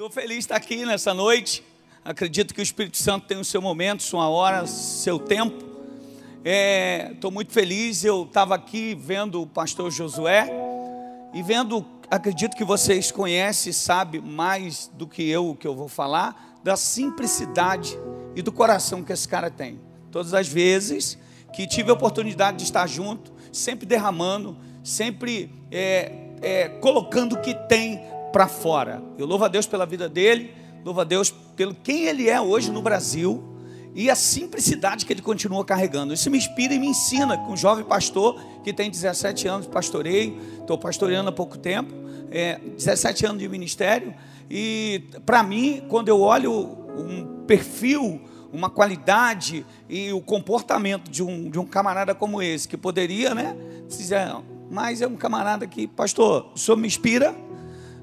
Estou feliz de estar aqui nessa noite. Acredito que o Espírito Santo tem o seu momento, sua hora, seu tempo. Estou é, muito feliz. Eu estava aqui vendo o pastor Josué e vendo, acredito que vocês conhecem, sabem mais do que eu o que eu vou falar, da simplicidade e do coração que esse cara tem. Todas as vezes que tive a oportunidade de estar junto, sempre derramando, sempre é, é, colocando o que tem para fora. Eu louvo a Deus pela vida dele, louvo a Deus pelo quem ele é hoje no Brasil e a simplicidade que ele continua carregando. Isso me inspira e me ensina um jovem pastor que tem 17 anos, pastorei, estou pastoreando há pouco tempo, é, 17 anos de ministério, e para mim, quando eu olho um perfil, uma qualidade e o comportamento de um, de um camarada como esse, que poderia, né, dizer, mas é um camarada que, pastor, o senhor me inspira,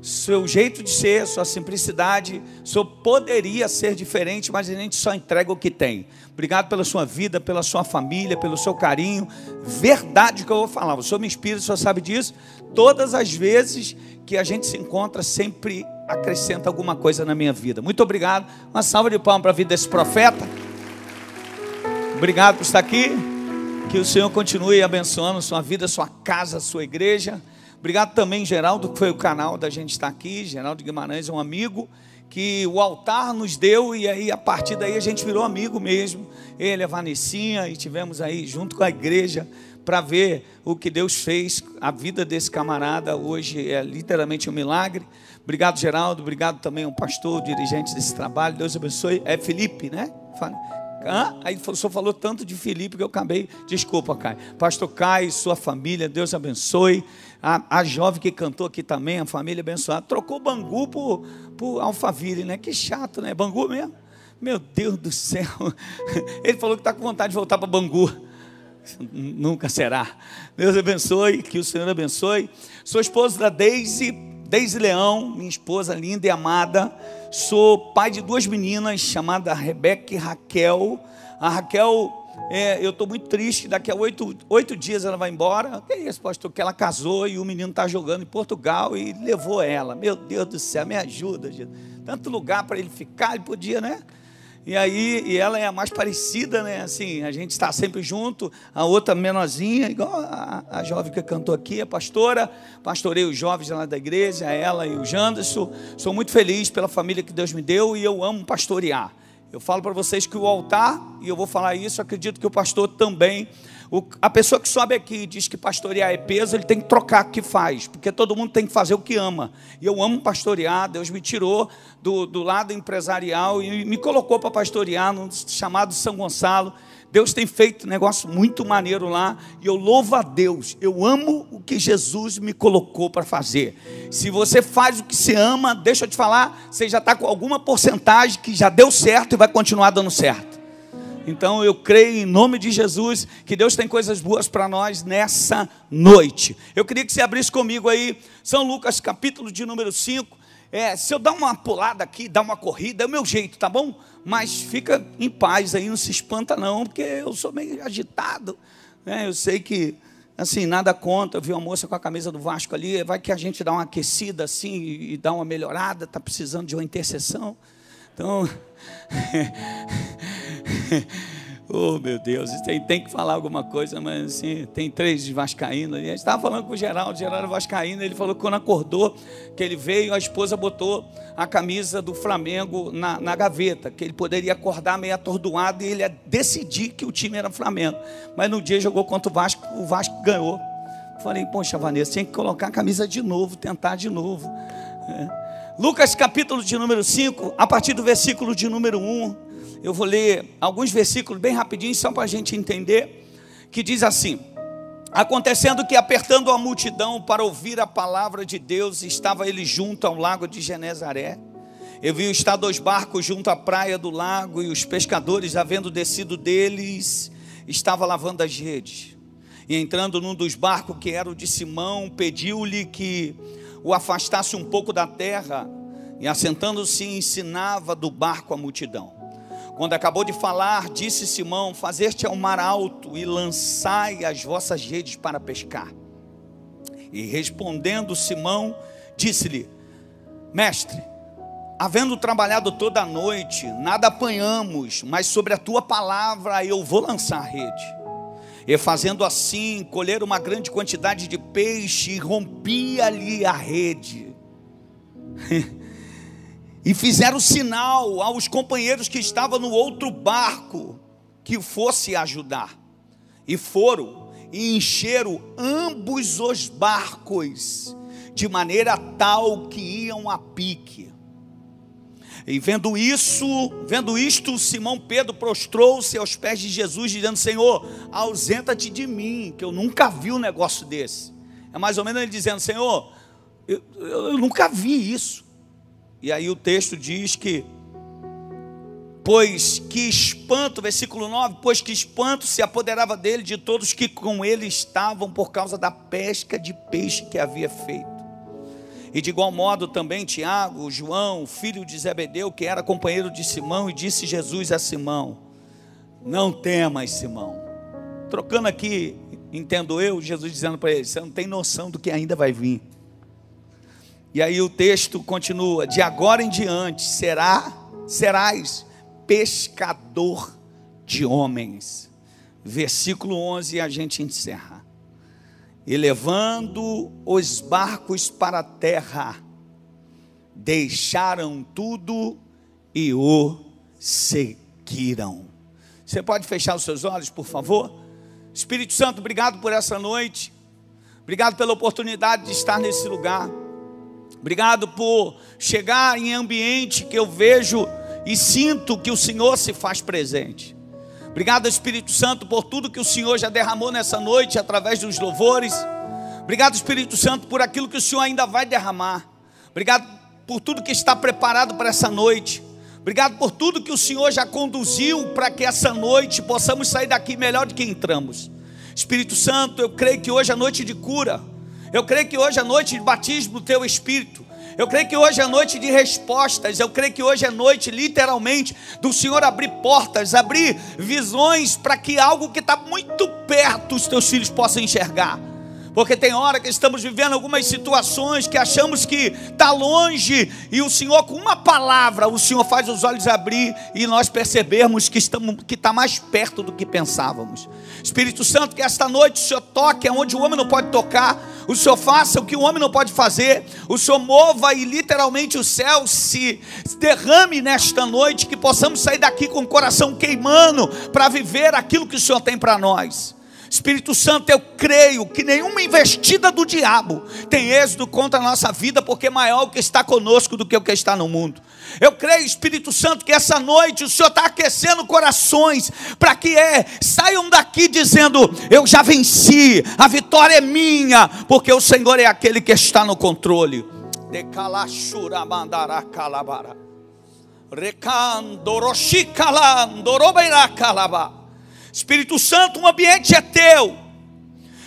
seu jeito de ser, sua simplicidade, senhor poderia ser diferente, mas a gente só entrega o que tem. Obrigado pela sua vida, pela sua família, pelo seu carinho. Verdade que eu vou falar, o senhor me inspira, o senhor sabe disso. Todas as vezes que a gente se encontra, sempre acrescenta alguma coisa na minha vida. Muito obrigado. Uma salva de palmas para a vida desse profeta. Obrigado por estar aqui. Que o Senhor continue abençoando sua vida, sua casa, sua igreja. Obrigado também, Geraldo, que foi o canal da gente estar aqui. Geraldo Guimarães é um amigo que o altar nos deu e aí a partir daí a gente virou amigo mesmo. Ele, a Vanessinha, e tivemos aí junto com a igreja para ver o que Deus fez. A vida desse camarada hoje é literalmente um milagre. Obrigado, Geraldo. Obrigado também ao pastor, dirigente desse trabalho. Deus abençoe. É Felipe, né? Aí o senhor falou tanto de Felipe que eu acabei. Desculpa, Caio. Pastor Caio, sua família, Deus abençoe. A, a jovem que cantou aqui também, a família abençoada. Trocou Bangu por, por Alphaville, né? Que chato, né? Bangu mesmo? Meu Deus do céu. Ele falou que está com vontade de voltar para Bangu. Nunca será. Deus abençoe, que o Senhor abençoe. Sou esposo da Deise, Deise Leão, minha esposa linda e amada. Sou pai de duas meninas chamadas Rebeca e Raquel. A Raquel, é, eu estou muito triste, daqui a oito, oito dias ela vai embora. Que é isso, pastor? Que ela casou e o menino está jogando em Portugal e levou ela. Meu Deus do céu, me ajuda, gente. Tanto lugar para ele ficar, ele podia, né? E aí, e ela é a mais parecida, né? Assim, a gente está sempre junto, a outra menorzinha, igual a, a jovem que cantou aqui, a pastora. Pastorei os jovens lá da igreja, ela e o Janderson. Sou muito feliz pela família que Deus me deu e eu amo pastorear. Eu falo para vocês que o altar, e eu vou falar isso, acredito que o pastor também o, a pessoa que sobe aqui e diz que pastorear é peso, ele tem que trocar o que faz, porque todo mundo tem que fazer o que ama. E eu amo pastorear, Deus me tirou do, do lado empresarial e me colocou para pastorear no chamado São Gonçalo. Deus tem feito um negócio muito maneiro lá e eu louvo a Deus. Eu amo o que Jesus me colocou para fazer. Se você faz o que você ama, deixa eu te falar, você já está com alguma porcentagem que já deu certo e vai continuar dando certo. Então eu creio em nome de Jesus que Deus tem coisas boas para nós nessa noite. Eu queria que você abrisse comigo aí, São Lucas, capítulo de número 5. É, se eu dar uma pulada aqui, dar uma corrida, é o meu jeito, tá bom? Mas fica em paz aí, não se espanta não, porque eu sou meio agitado. Né? Eu sei que, assim, nada conta. Eu vi uma moça com a camisa do Vasco ali, vai que a gente dá uma aquecida assim e dá uma melhorada, está precisando de uma intercessão. Então, oh meu Deus, tem, tem que falar alguma coisa, mas assim, tem três de Vascaíno. A gente estava falando com o Geraldo, Geraldo Vascaíno, ele falou que quando acordou, que ele veio, a esposa botou a camisa do Flamengo na, na gaveta, que ele poderia acordar meio atordoado e ele ia decidir que o time era Flamengo. Mas no dia jogou contra o Vasco, o Vasco ganhou. Falei, poxa, Vanessa, tinha que colocar a camisa de novo, tentar de novo. É. Lucas capítulo de número 5, a partir do versículo de número 1, eu vou ler alguns versículos bem rapidinho, só para a gente entender, que diz assim: Acontecendo que, apertando a multidão para ouvir a palavra de Deus, estava ele junto ao lago de Genezaré. Eu vi estar dois barcos junto à praia do lago, e os pescadores, havendo descido deles, estavam lavando as redes. E entrando num dos barcos, que era o de Simão, pediu-lhe que o afastasse um pouco da terra, e assentando-se ensinava do barco a multidão. Quando acabou de falar, disse Simão: Fazer-te ao mar alto e lançai as vossas redes para pescar. E respondendo Simão, disse-lhe: Mestre, havendo trabalhado toda a noite, nada apanhamos, mas sobre a tua palavra eu vou lançar a rede. E fazendo assim, colher uma grande quantidade de peixe, e rompi ali a rede. e fizeram sinal aos companheiros que estavam no outro barco que fosse ajudar. E foram e encheram ambos os barcos, de maneira tal que iam a pique. E vendo isso, vendo isto, Simão Pedro prostrou-se aos pés de Jesus, dizendo: Senhor, ausenta-te de mim, que eu nunca vi um negócio desse. É mais ou menos ele dizendo: Senhor, eu, eu nunca vi isso. E aí o texto diz que, pois que espanto, versículo 9: Pois que espanto se apoderava dele de todos que com ele estavam por causa da pesca de peixe que havia feito. E de igual modo também Tiago, João, filho de Zebedeu, que era companheiro de Simão, e disse Jesus a Simão: Não temas, Simão. Trocando aqui, entendo eu, Jesus dizendo para ele: Você não tem noção do que ainda vai vir. E aí o texto continua: De agora em diante será, serás pescador de homens. Versículo 11 e a gente encerra e levando os barcos para a terra, deixaram tudo e o seguiram. Você pode fechar os seus olhos, por favor? Espírito Santo, obrigado por essa noite. Obrigado pela oportunidade de estar nesse lugar. Obrigado por chegar em ambiente que eu vejo e sinto que o Senhor se faz presente. Obrigado, Espírito Santo, por tudo que o Senhor já derramou nessa noite através dos louvores. Obrigado, Espírito Santo, por aquilo que o Senhor ainda vai derramar. Obrigado por tudo que está preparado para essa noite. Obrigado por tudo que o Senhor já conduziu para que essa noite possamos sair daqui melhor do que entramos. Espírito Santo, eu creio que hoje é noite de cura. Eu creio que hoje é noite de batismo do teu Espírito. Eu creio que hoje é noite de respostas. Eu creio que hoje é noite, literalmente, do Senhor abrir portas, abrir visões para que algo que está muito perto os teus filhos possam enxergar. Porque tem hora que estamos vivendo algumas situações que achamos que está longe, e o Senhor, com uma palavra, o Senhor faz os olhos abrir e nós percebermos que estamos que está mais perto do que pensávamos. Espírito Santo, que esta noite o Senhor toque onde o homem não pode tocar, o Senhor faça o que o homem não pode fazer, o Senhor mova e literalmente o céu se derrame nesta noite, que possamos sair daqui com o coração queimando para viver aquilo que o Senhor tem para nós. Espírito Santo, eu creio que nenhuma investida do diabo tem êxito contra a nossa vida, porque é maior o que está conosco do que o que está no mundo. Eu creio, Espírito Santo, que essa noite o Senhor está aquecendo corações para que é, saiam daqui dizendo: Eu já venci, a vitória é minha, porque o Senhor é aquele que está no controle. De calachura mandará calabara. Espírito Santo, o ambiente é teu.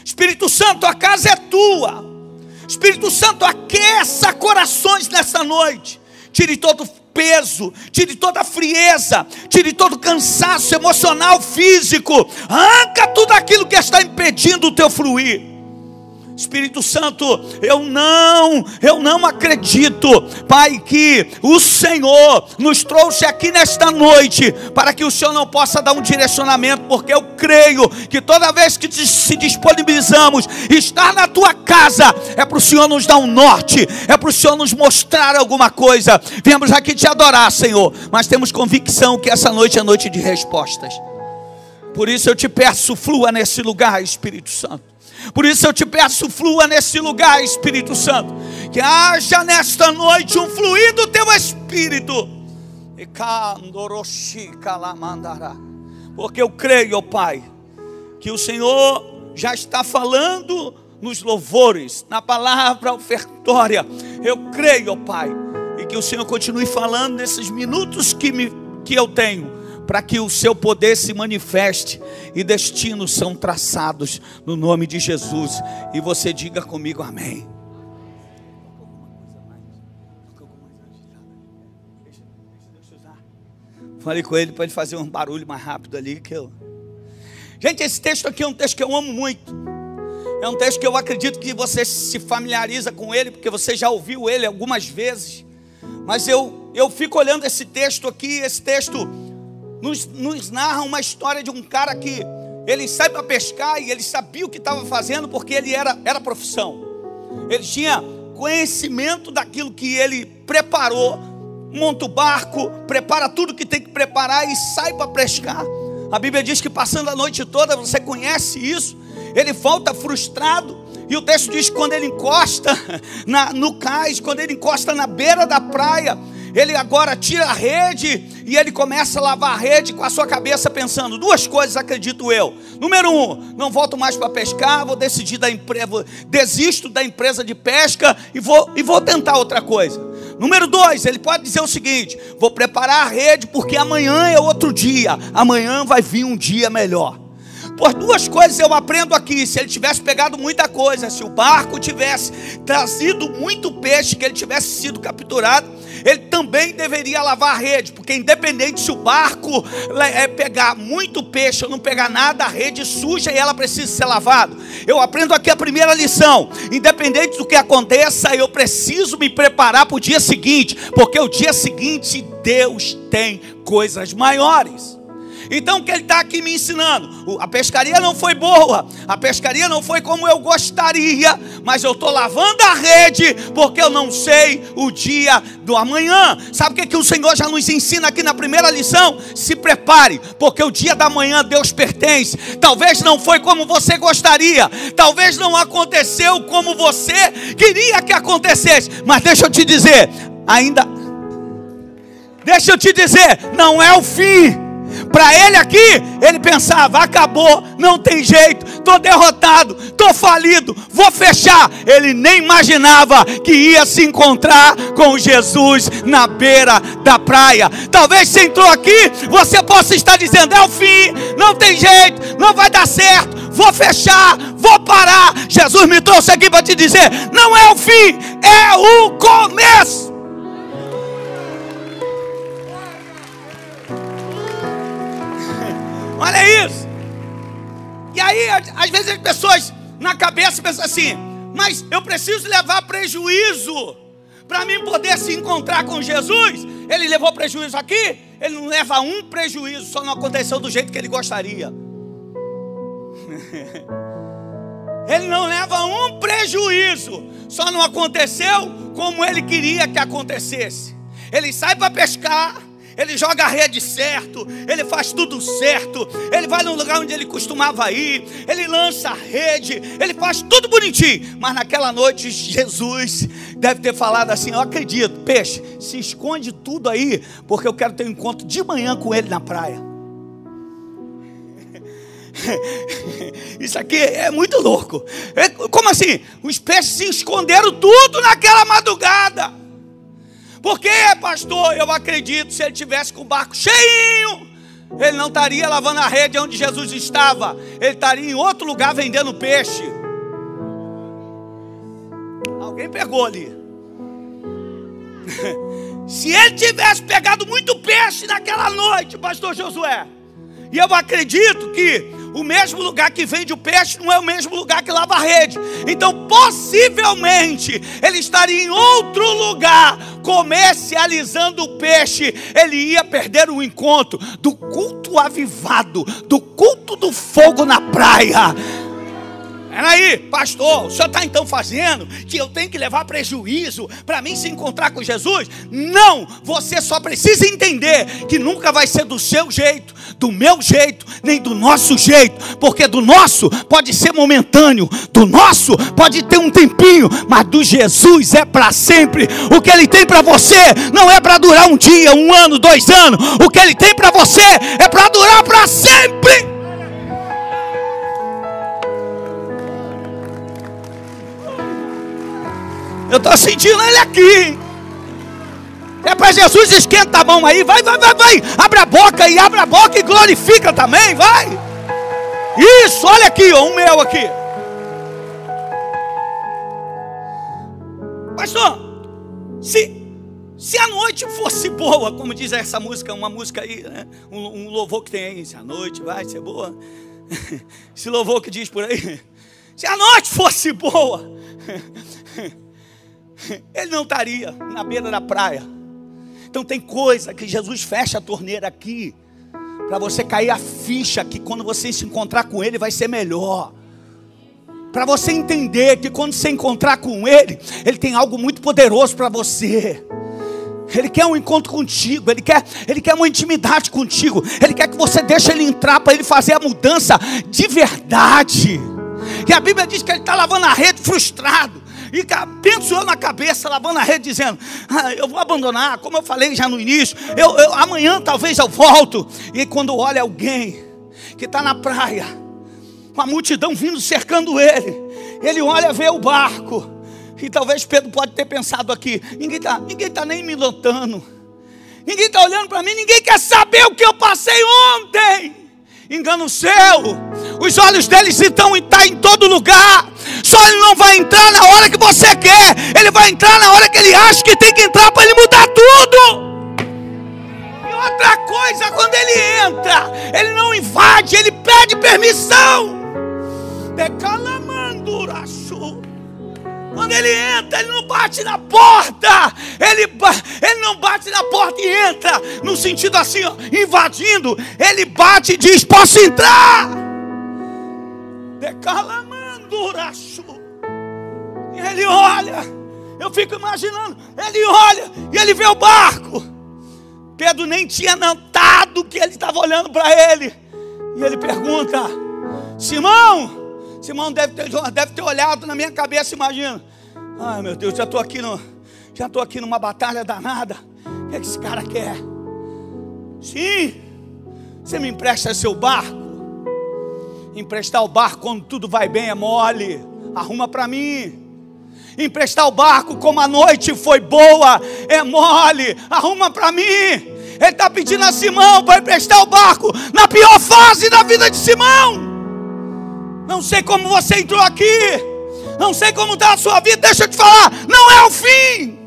Espírito Santo, a casa é tua. Espírito Santo, aqueça corações nessa noite. Tire todo peso, tire toda frieza, tire todo cansaço emocional, físico. Arranca tudo aquilo que está impedindo o teu fluir. Espírito Santo, eu não, eu não acredito, Pai, que o Senhor nos trouxe aqui nesta noite para que o Senhor não possa dar um direcionamento, porque eu creio que toda vez que se disponibilizamos estar na tua casa, é para o Senhor nos dar um norte, é para o Senhor nos mostrar alguma coisa. Viemos aqui te adorar, Senhor, mas temos convicção que essa noite é noite de respostas. Por isso eu te peço, flua nesse lugar, Espírito Santo. Por isso eu te peço, flua nesse lugar, Espírito Santo. Que haja nesta noite um fluir do teu Espírito. Porque eu creio, ó Pai, que o Senhor já está falando nos louvores, na palavra ofertória. Eu creio, ó Pai, e que o Senhor continue falando nesses minutos que, me, que eu tenho para que o seu poder se manifeste e destinos são traçados no nome de Jesus. E você diga comigo amém. Falei com ele para ele fazer um barulho mais rápido ali que eu. Gente, esse texto aqui é um texto que eu amo muito. É um texto que eu acredito que você se familiariza com ele, porque você já ouviu ele algumas vezes. Mas eu eu fico olhando esse texto aqui, esse texto nos, nos narra uma história de um cara que ele sai para pescar e ele sabia o que estava fazendo porque ele era, era profissão. Ele tinha conhecimento daquilo que ele preparou, monta o barco, prepara tudo que tem que preparar e sai para pescar. A Bíblia diz que passando a noite toda, você conhece isso, ele volta frustrado, e o texto diz que quando ele encosta na, no cais, quando ele encosta na beira da praia, ele agora tira a rede e ele começa a lavar a rede com a sua cabeça pensando duas coisas, acredito eu. Número um, não volto mais para pescar, vou decidir da empresa, desisto da empresa de pesca e vou, e vou tentar outra coisa. Número dois, ele pode dizer o seguinte: vou preparar a rede porque amanhã é outro dia, amanhã vai vir um dia melhor. Por duas coisas eu aprendo aqui: se ele tivesse pegado muita coisa, se o barco tivesse trazido muito peixe, que ele tivesse sido capturado, ele também deveria lavar a rede, porque independente se o barco é, pegar muito peixe ou não pegar nada, a rede suja e ela precisa ser lavada. Eu aprendo aqui a primeira lição: independente do que aconteça, eu preciso me preparar para o dia seguinte, porque o dia seguinte Deus tem coisas maiores. Então o que ele está aqui me ensinando? A pescaria não foi boa, a pescaria não foi como eu gostaria, mas eu estou lavando a rede porque eu não sei o dia do amanhã. Sabe o que, que o Senhor já nos ensina aqui na primeira lição? Se prepare, porque o dia da manhã Deus pertence. Talvez não foi como você gostaria, talvez não aconteceu como você queria que acontecesse, mas deixa eu te dizer, ainda. Deixa eu te dizer, não é o fim. Para ele aqui, ele pensava: acabou, não tem jeito, estou derrotado, estou falido, vou fechar. Ele nem imaginava que ia se encontrar com Jesus na beira da praia. Talvez você entrou aqui, você possa estar dizendo: é o fim, não tem jeito, não vai dar certo, vou fechar, vou parar. Jesus me trouxe aqui para te dizer: não é o fim, é o começo. Olha isso. E aí, às vezes as pessoas na cabeça pensam assim: mas eu preciso levar prejuízo para mim poder se encontrar com Jesus. Ele levou prejuízo aqui, ele não leva um prejuízo, só não aconteceu do jeito que ele gostaria. ele não leva um prejuízo, só não aconteceu como ele queria que acontecesse. Ele sai para pescar ele joga a rede certo, ele faz tudo certo, ele vai no lugar onde ele costumava ir, ele lança a rede, ele faz tudo bonitinho. Mas naquela noite, Jesus deve ter falado assim: Eu acredito, peixe, se esconde tudo aí, porque eu quero ter um encontro de manhã com ele na praia. Isso aqui é muito louco. É, como assim? Os peixes se esconderam tudo naquela madrugada. Porque, pastor, eu acredito, se ele tivesse com o barco cheinho, ele não estaria lavando a rede onde Jesus estava, ele estaria em outro lugar vendendo peixe. Alguém pegou ali. se ele tivesse pegado muito peixe naquela noite, pastor Josué, e eu acredito que o mesmo lugar que vende o peixe não é o mesmo lugar que lava a rede. Então, possivelmente, ele estaria em outro lugar comercializando o peixe. Ele ia perder o encontro do culto avivado, do culto do fogo na praia. Peraí, pastor, o senhor está então fazendo que eu tenho que levar prejuízo para mim se encontrar com Jesus? Não, você só precisa entender que nunca vai ser do seu jeito, do meu jeito, nem do nosso jeito, porque do nosso pode ser momentâneo, do nosso pode ter um tempinho, mas do Jesus é para sempre. O que ele tem para você não é para durar um dia, um ano, dois anos, o que ele tem para você é para durar para sempre. Eu estou sentindo ele aqui. É para Jesus, esquenta a mão aí. Vai, vai, vai, vai. Abre a boca e abre a boca e glorifica também. Vai. Isso, olha aqui, ó, um meu aqui. Pastor, se, se a noite fosse boa, como diz essa música, uma música aí, né? um, um louvor que tem aí, se a noite vai ser boa. Esse louvor que diz por aí. Se a noite fosse boa, ele não estaria na beira da praia. Então tem coisa que Jesus fecha a torneira aqui, para você cair a ficha que quando você se encontrar com Ele vai ser melhor. Para você entender que quando você encontrar com Ele, Ele tem algo muito poderoso para você. Ele quer um encontro contigo, ele quer, ele quer uma intimidade contigo, ele quer que você deixe ele entrar para ele fazer a mudança de verdade. E a Bíblia diz que ele está lavando a rede frustrado. E pensou na cabeça, lavando a rede, dizendo: ah, Eu vou abandonar, como eu falei já no início, eu, eu, amanhã talvez eu volto. E quando olha alguém que está na praia, com a multidão vindo cercando ele, ele olha, vê o barco. E talvez Pedro pode ter pensado aqui: ninguém está ninguém tá nem me notando, ninguém está olhando para mim, ninguém quer saber o que eu passei ontem. Engano seu, os olhos deles estão tá em todo lugar, só ele não vai entrar na hora que você quer, ele vai entrar na hora que ele acha que tem que entrar para ele mudar tudo. E outra coisa, quando ele entra, ele não invade, ele pede permissão. Decalamanduraço. Quando ele entra, ele não bate na porta. Ele, ele não bate na porta e entra. No sentido assim, ó, invadindo. Ele bate e diz: Posso entrar? Decalamanduraço. E ele olha. Eu fico imaginando. Ele olha e ele vê o barco. Pedro nem tinha notado que ele estava olhando para ele. E ele pergunta: Simão, Simão deve ter, deve ter olhado na minha cabeça, imagina. Ai meu Deus, já estou aqui no, já estou aqui numa batalha danada. O que, é que esse cara quer? Sim, você me empresta seu barco. Emprestar o barco quando tudo vai bem é mole. Arruma para mim. Emprestar o barco como a noite foi boa é mole. Arruma para mim. Ele está pedindo a Simão para emprestar o barco na pior fase da vida de Simão. Não sei como você entrou aqui. Não sei como está a sua vida. Deixa eu te falar. Não é o fim.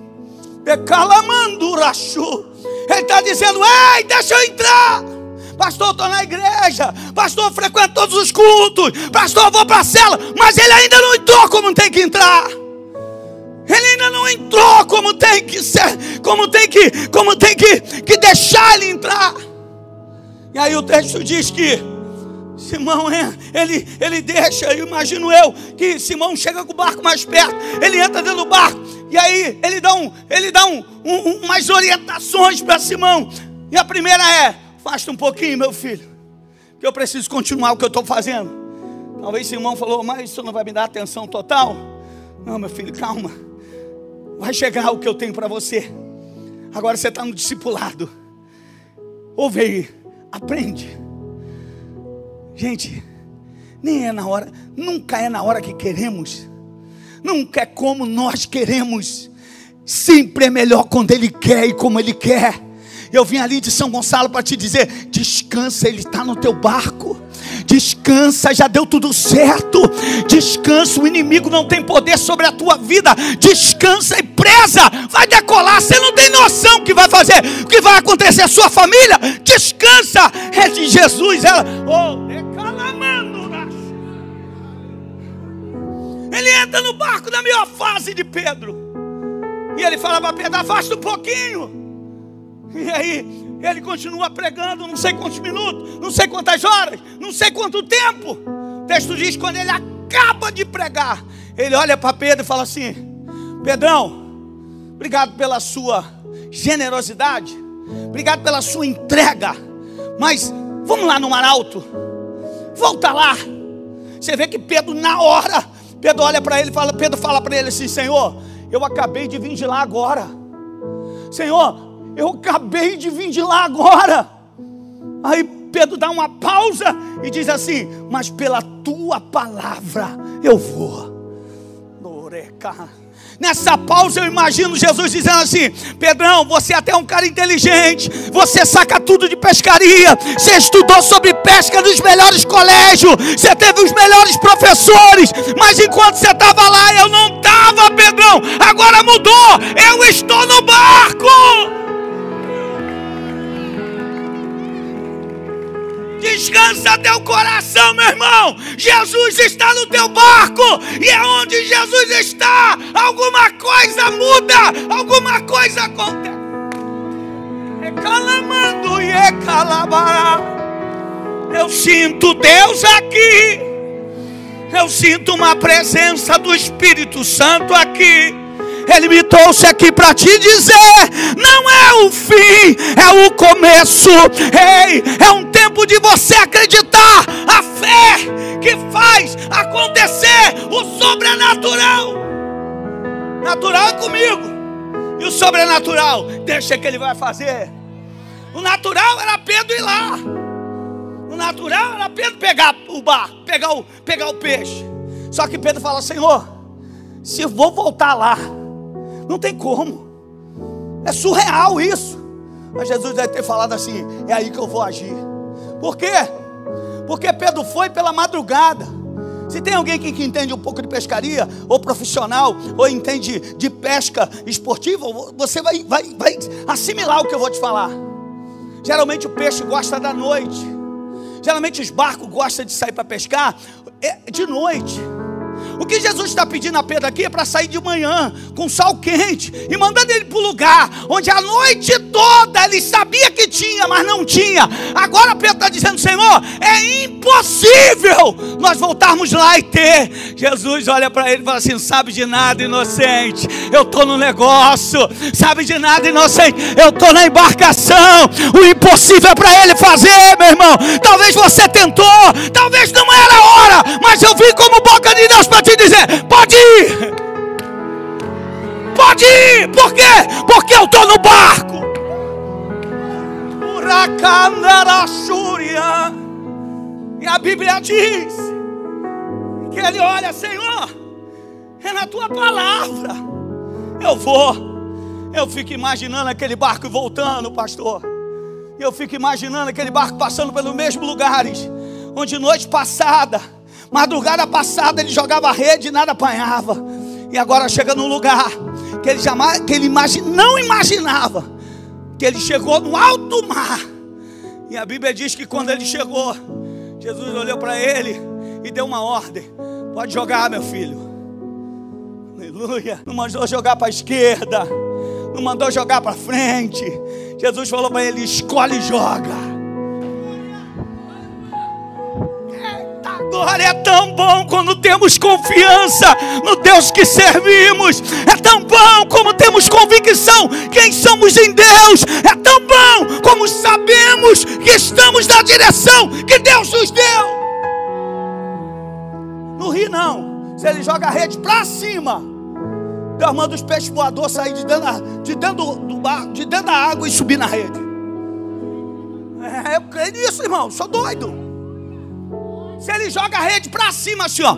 Ele está dizendo: Ei, deixa eu entrar. Pastor, estou na igreja. Pastor, frequento todos os cultos. Pastor, vou para a cela. Mas ele ainda não entrou como tem que entrar. Ele ainda não entrou como tem que ser, como tem que, como tem que, que deixar ele entrar. E aí o texto diz que Simão, é, ele, ele deixa, imagino eu, que Simão chega com o barco mais perto, ele entra dentro do barco, e aí ele dá, um, ele dá um, um, umas orientações para Simão. E a primeira é: faça um pouquinho, meu filho, que eu preciso continuar o que eu estou fazendo. Talvez Simão falou, mas isso não vai me dar atenção total. Não, meu filho, calma. Vai chegar o que eu tenho para você. Agora você está no discipulado. Ouve aí, aprende. Gente, nem é na hora, nunca é na hora que queremos, nunca é como nós queremos, sempre é melhor quando Ele quer e como Ele quer. Eu vim ali de São Gonçalo para te dizer: descansa, Ele está no teu barco. Descansa, já deu tudo certo. Descansa, o inimigo não tem poder sobre a tua vida. Descansa e presa, vai decolar. Você não tem noção que vai fazer, o que vai acontecer a sua família. Descansa, é de Jesus. Ela, oh, ele entra no barco na melhor fase de Pedro. E ele fala para Pedro: afasta um pouquinho. E aí ele continua pregando, não sei quantos minutos, não sei quantas horas, não sei quanto tempo. O texto diz: quando ele acaba de pregar, ele olha para Pedro e fala assim: Pedrão, obrigado pela sua generosidade, obrigado pela sua entrega, mas vamos lá no mar alto, volta lá. Você vê que Pedro, na hora, Pedro olha para ele fala: Pedro fala para ele assim: Senhor, eu acabei de vir de lá agora. Senhor, eu acabei de vir de lá agora. Aí Pedro dá uma pausa e diz assim: Mas pela tua palavra eu vou. Nessa pausa eu imagino Jesus dizendo assim: Pedrão, você é até um cara inteligente, você saca tudo de pescaria, você estudou sobre pesca nos melhores colégios, você teve os melhores professores, mas enquanto você estava lá eu não estava, Pedrão, agora mudou, eu estou no barco. Descansa teu coração, meu irmão. Jesus está no teu barco. E é onde Jesus está, alguma coisa muda, alguma coisa acontece. Calamando e calabará. Eu sinto Deus aqui. Eu sinto uma presença do Espírito Santo aqui. Ele me trouxe aqui para te dizer: não é o fim, é o começo. Ei, é um tempo de você acreditar. A fé que faz acontecer o sobrenatural. Natural é comigo. E o sobrenatural, deixa que ele vai fazer. O natural era Pedro ir lá. O natural era Pedro pegar o bar, pegar o, pegar o peixe. Só que Pedro fala: Senhor, se vou voltar lá, não tem como. É surreal isso. Mas Jesus deve ter falado assim: é aí que eu vou agir. Por quê? Porque Pedro foi pela madrugada. Se tem alguém que, que entende um pouco de pescaria, ou profissional, ou entende de pesca esportiva, você vai, vai, vai assimilar o que eu vou te falar. Geralmente o peixe gosta da noite. Geralmente os barcos gostam de sair para pescar é, de noite. O que Jesus está pedindo a Pedro aqui é para sair de manhã, com sal quente, e mandando ele para o lugar onde a noite toda ele sabia que tinha, mas não tinha. Agora Pedro está dizendo: Senhor, é impossível nós voltarmos lá e ter. Jesus olha para ele e fala assim: Sabe de nada, inocente. Eu estou no negócio. Sabe de nada, inocente. Eu estou na embarcação. O impossível é para ele fazer, meu irmão. Talvez você tentou, talvez não era a hora, mas eu vim como boca de Deus para te dizer: pode ir. Pode ir. Por quê? Porque eu estou no barco. E a Bíblia diz que ele olha, Senhor, é na tua palavra. Eu vou. Eu fico imaginando aquele barco voltando, pastor. Eu fico imaginando aquele barco passando pelos mesmos lugares onde noite passada Madrugada passada ele jogava rede e nada apanhava. E agora chega num lugar que ele jamais, que ele imagine, não imaginava, que ele chegou no alto mar. E a Bíblia diz que quando ele chegou, Jesus olhou para ele e deu uma ordem: pode jogar, meu filho. Aleluia. Não mandou jogar para a esquerda, não mandou jogar para frente. Jesus falou para ele: escolhe e joga. Glória, é tão bom quando temos confiança no Deus que servimos. É tão bom como temos convicção quem somos em Deus. É tão bom como sabemos que estamos na direção que Deus nos deu. No rio não. Se ele joga a rede para cima, Deus manda os peixes voadores sair de dentro, da, de, dentro do, bar, de dentro da água e subir na rede. É, eu creio nisso, irmão. Sou doido. Se ele joga a rede para cima assim, ó.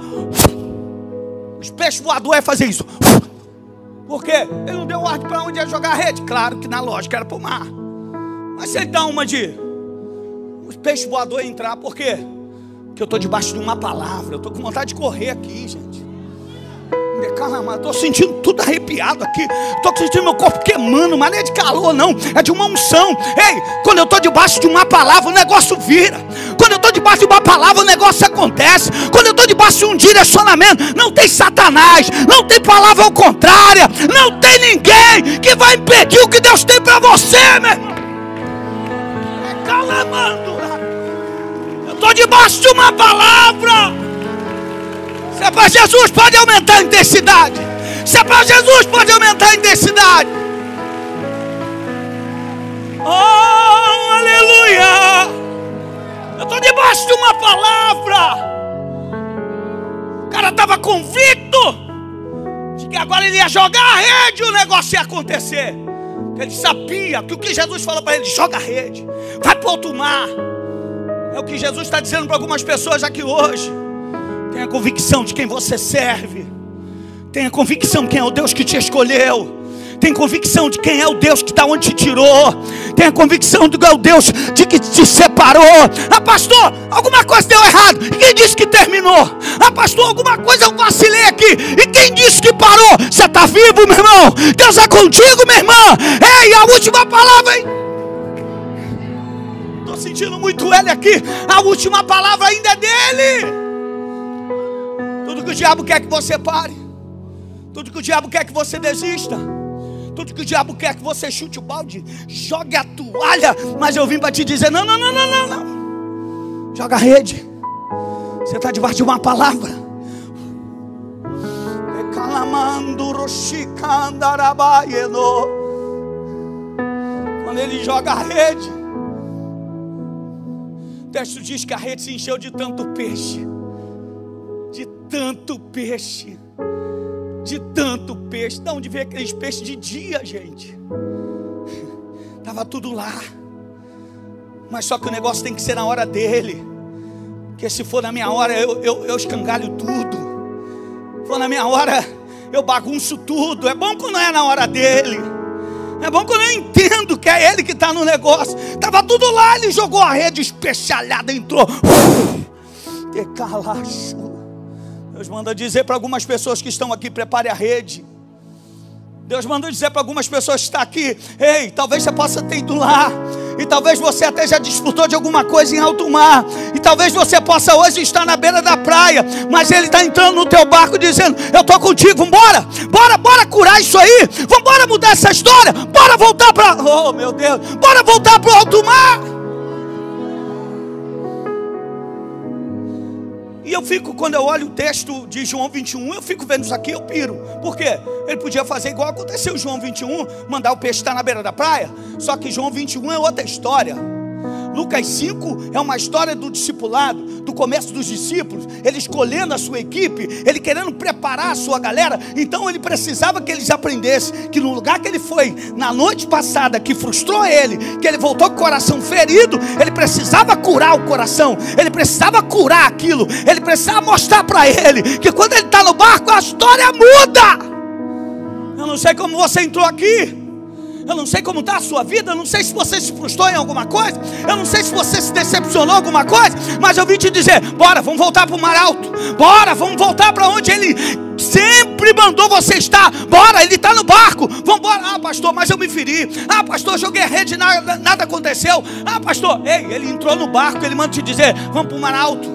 Os peixes voadores fazer isso. Por quê? Ele não deu ordem para onde ia jogar a rede? Claro que na lógica era para o mar. Mas se ele dá uma de os peixes voadores entrar, por quê? Porque eu estou debaixo de uma palavra. Eu estou com vontade de correr aqui, gente. Estou sentindo tudo arrepiado aqui. Estou sentindo meu corpo queimando, mas não é de calor, não. É de uma unção. Ei, quando eu estou debaixo de uma palavra, o negócio vira. Quando eu estou debaixo de uma palavra, o negócio acontece. Quando eu estou debaixo de um direcionamento, não tem Satanás, não tem palavra ao contrária, não tem ninguém que vai impedir o que Deus tem para você, meu irmão. É calamando. Eu estou debaixo de uma palavra. Se é para Jesus, pode aumentar a intensidade. Se é para Jesus, pode aumentar a intensidade. Oh, aleluia! Eu estou debaixo de uma palavra. O cara estava convicto de que agora ele ia jogar a rede e o negócio ia acontecer. Ele sabia que o que Jesus falou para ele: joga a rede, vai para outro mar. É o que Jesus está dizendo para algumas pessoas aqui hoje. Tenha convicção de quem você serve. Tenha convicção de quem é o Deus que te escolheu. Tenha convicção de quem é o Deus que está onde te tirou. Tenha convicção de quem é o Deus de que te separou. Ah, pastor, alguma coisa deu errado. E quem disse que terminou? Ah, pastor, alguma coisa eu vacilei aqui. E quem disse que parou? Você está vivo, meu irmão? Deus é contigo, minha irmã. Ei, a última palavra, hein? Estou sentindo muito ele aqui. A última palavra ainda é dele. Tudo que o diabo quer que você pare. Tudo que o diabo quer que você desista. Tudo que o diabo quer que você chute o balde, jogue a toalha. Mas eu vim para te dizer: não, não, não, não, não, não. Joga a rede. Você está debaixo de uma palavra. Quando ele joga a rede, o texto diz que a rede se encheu de tanto peixe, tanto peixe, de tanto peixe. De onde veio aqueles peixes de dia, gente? Estava tudo lá, mas só que o negócio tem que ser na hora dele. Porque se for na minha hora, eu, eu, eu escangalho tudo. Se for na minha hora, eu bagunço tudo. É bom quando é na hora dele. É bom quando eu entendo que é ele que está no negócio. Estava tudo lá, ele jogou a rede especialhada, entrou. Decalacho. Deus manda dizer para algumas pessoas que estão aqui: prepare a rede. Deus mandou dizer para algumas pessoas que estão aqui: ei, talvez você possa ter ido lá. E talvez você até já desfrutou de alguma coisa em alto mar. E talvez você possa hoje estar na beira da praia. Mas ele está entrando no teu barco dizendo: Eu estou contigo, vambora, bora, bora curar isso aí. Vambora mudar essa história. Bora voltar para. Oh meu Deus, bora voltar para o alto mar. E eu fico, quando eu olho o texto de João 21, eu fico vendo isso aqui, eu piro. Por quê? Ele podia fazer igual aconteceu em João 21, mandar o peixe estar na beira da praia. Só que João 21 é outra história. Lucas 5 é uma história do discipulado, do começo dos discípulos, ele escolhendo a sua equipe, ele querendo preparar a sua galera. Então ele precisava que eles aprendessem que no lugar que ele foi na noite passada, que frustrou ele, que ele voltou com o coração ferido, ele precisava curar o coração, ele precisava curar aquilo, ele precisava mostrar para ele que quando ele está no barco a história muda. Eu não sei como você entrou aqui. Eu não sei como está a sua vida, eu não sei se você se frustrou em alguma coisa, eu não sei se você se decepcionou alguma coisa, mas eu vim te dizer: bora, vamos voltar para o mar alto, bora, vamos voltar para onde Ele sempre mandou você estar, bora, Ele está no barco, vamos embora. Ah, pastor, mas eu me feri, ah, pastor, joguei a rede, nada, nada aconteceu, ah, pastor, ei, ele entrou no barco, ele manda te dizer: vamos para o mar alto.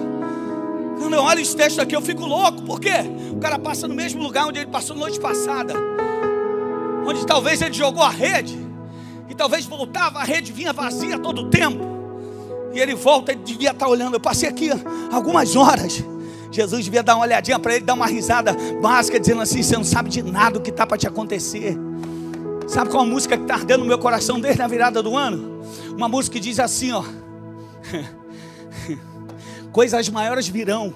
Quando eu olho esse texto aqui, eu fico louco, por quê? O cara passa no mesmo lugar onde ele passou noite passada onde talvez ele jogou a rede, e talvez voltava, a rede vinha vazia todo o tempo, e ele volta, ele devia estar olhando. Eu passei aqui algumas horas. Jesus devia dar uma olhadinha para ele, dar uma risada básica, dizendo assim: Você não sabe de nada o que está para te acontecer. Sabe qual música que está ardendo no meu coração desde a virada do ano? Uma música que diz assim: ó, Coisas maiores virão,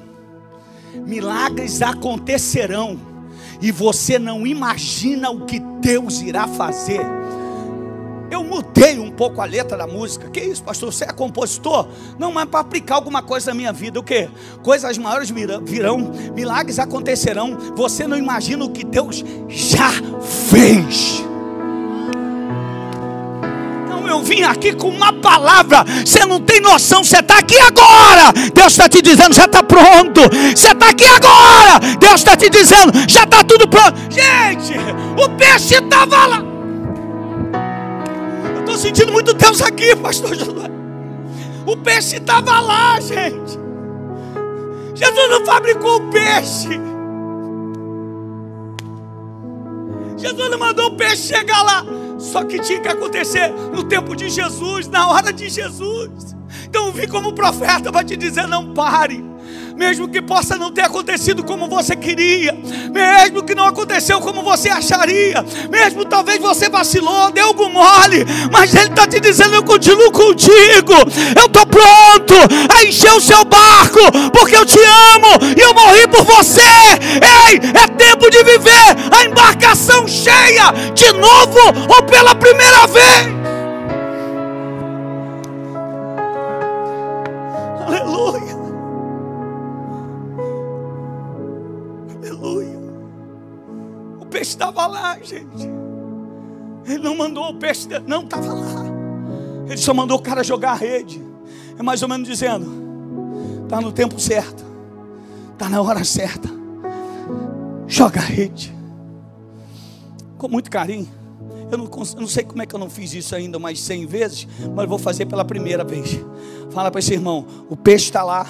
milagres acontecerão e você não imagina o que Deus irá fazer. Eu mudei um pouco a letra da música. Que isso, pastor? Você é compositor? Não, mas para aplicar alguma coisa na minha vida. O que? Coisas maiores virão, milagres acontecerão. Você não imagina o que Deus já fez eu vim aqui com uma palavra. Você não tem noção, você está aqui agora. Deus está te dizendo, já está pronto. Você está aqui agora. Deus está te dizendo, já está tudo pronto. Gente, o peixe estava lá. Eu estou sentindo muito Deus aqui, pastor Josué. O peixe estava lá, gente. Jesus não fabricou o peixe. Jesus não mandou o peixe chegar lá. Só que tinha que acontecer no tempo de Jesus, na hora de Jesus. Então vim como profeta para te dizer: não pare mesmo que possa não ter acontecido como você queria, mesmo que não aconteceu como você acharia, mesmo talvez você vacilou, deu algum mole, mas Ele está te dizendo: Eu continuo contigo, eu estou pronto a encher o seu barco, porque eu te amo e eu morri por você. Ei, é tempo de viver a embarcação cheia de novo ou pela primeira vez. Peixe estava lá, gente. Ele não mandou o peixe, não estava lá. Ele só mandou o cara jogar a rede. É mais ou menos dizendo: está no tempo certo, está na hora certa. Joga a rede. Com muito carinho. Eu não, não, sei como é que eu não fiz isso ainda mais cem vezes, mas vou fazer pela primeira vez. Fala para esse irmão: o peixe está lá.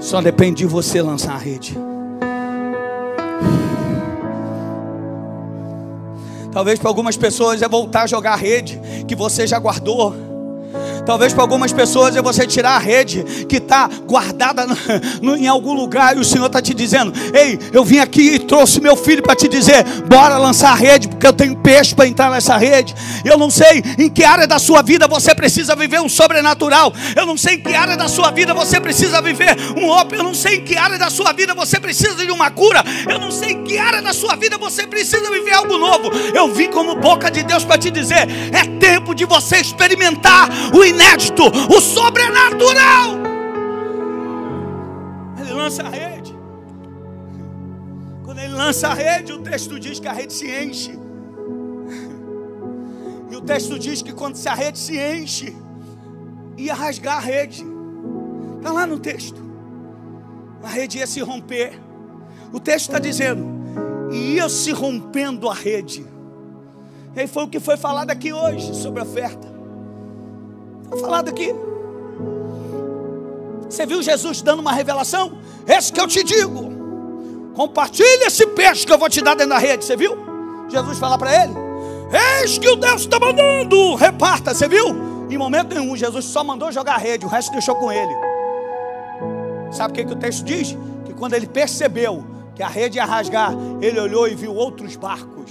Só depende de você lançar a rede. Talvez para algumas pessoas é voltar a jogar a rede que você já guardou. Talvez para algumas pessoas é você tirar a rede que está guardada no, no, em algum lugar e o Senhor está te dizendo: Ei, eu vim aqui e trouxe meu filho para te dizer: Bora lançar a rede, porque eu tenho peixe para entrar nessa rede. Eu não sei em que área da sua vida você precisa viver um sobrenatural. Eu não sei em que área da sua vida você precisa viver um ópio. Eu não sei em que área da sua vida você precisa de uma cura. Eu não sei em que área da sua vida você precisa viver algo novo. Eu vim como boca de Deus para te dizer: é tempo de você experimentar o inédito, o sobrenatural. Ele lança a rede. Quando ele lança a rede, o texto diz que a rede se enche. E o texto diz que quando a rede se enche, ia rasgar a rede. Está lá no texto. A rede ia se romper. O texto está dizendo, ia se rompendo a rede. E foi o que foi falado aqui hoje sobre a oferta. Foi falado aqui. Você viu Jesus dando uma revelação? Esse que eu te digo. Compartilha esse peixe que eu vou te dar dentro da rede. Você viu? Jesus falar para ele: Eis que o Deus está mandando. Reparta. Você viu? Em momento nenhum, Jesus só mandou jogar a rede. O resto deixou com ele. Sabe o que, que o texto diz? Que quando ele percebeu que a rede ia rasgar, ele olhou e viu outros barcos.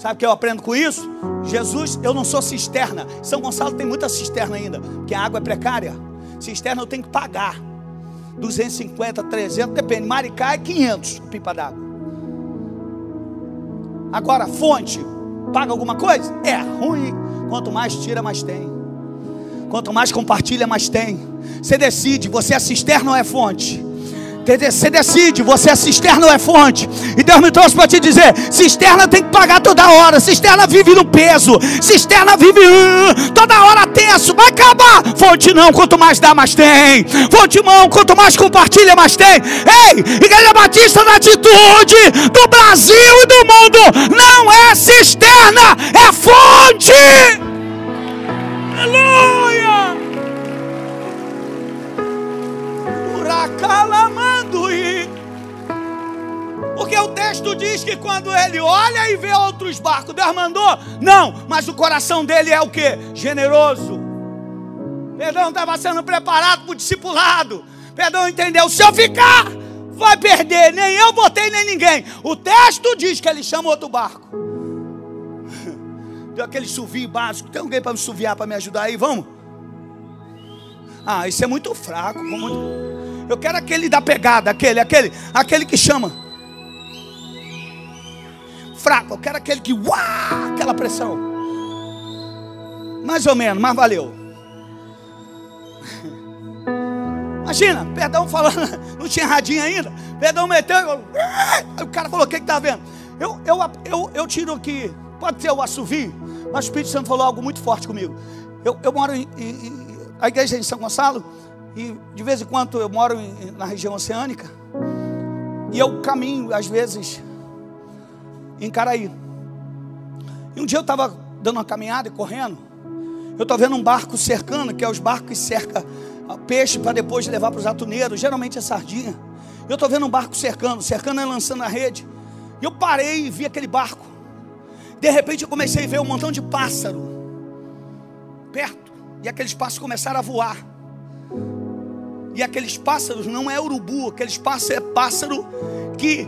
Sabe o que eu aprendo com isso? Jesus, eu não sou cisterna. São Gonçalo tem muita cisterna ainda, porque a água é precária. Cisterna eu tenho que pagar. 250, 300, depende. Maricá é 500 pipa d'água. Agora, fonte, paga alguma coisa? É ruim. Quanto mais tira, mais tem. Quanto mais compartilha, mais tem. Você decide, você é cisterna ou é fonte? Você decide, você é cisterna ou é fonte? E Deus me trouxe para te dizer: cisterna tem que pagar toda hora, cisterna vive no peso, cisterna vive uh, toda hora tenso, vai acabar. Fonte não, quanto mais dá, mais tem. Fonte mão, quanto mais compartilha, mais tem. Ei, Igreja Batista da Atitude do Brasil e do mundo, não é cisterna, é fonte. Aleluia! Uracalamando e porque o texto diz que quando ele olha e vê outros barcos, Deus mandou? Não, mas o coração dele é o que? Generoso. Perdão estava sendo preparado para o discipulado. Perdão entendeu? Se eu ficar, vai perder. Nem eu botei, nem ninguém. O texto diz que ele chama outro barco. Deu aquele suvio básico. Tem alguém para me suviar, para me ajudar aí? Vamos? Ah, isso é muito fraco. Eu quero aquele da pegada, aquele, aquele, aquele que chama. Fraco, eu quero aquele que, uau, aquela pressão. Mais ou menos, mas valeu. Imagina, perdão falando, não tinha radinho ainda. Perdão meteu, eu, o cara falou: O que está vendo? Eu, eu, eu, eu tiro aqui, pode ter o assovio, mas o Espírito Santo falou algo muito forte comigo. Eu, eu moro em, em, a igreja é em São Gonçalo, e de vez em quando eu moro em, na região oceânica, e eu caminho, às vezes, em Caraí. E um dia eu estava dando uma caminhada e correndo, eu estou vendo um barco cercando, que é os barcos que cercam peixe para depois levar para os atuneiros, geralmente é sardinha. Eu estou vendo um barco cercando, cercando e lançando a rede. E eu parei e vi aquele barco. De repente eu comecei a ver um montão de pássaro perto. E aqueles pássaros começaram a voar. E aqueles pássaros não é urubu, aqueles pássaros é pássaro que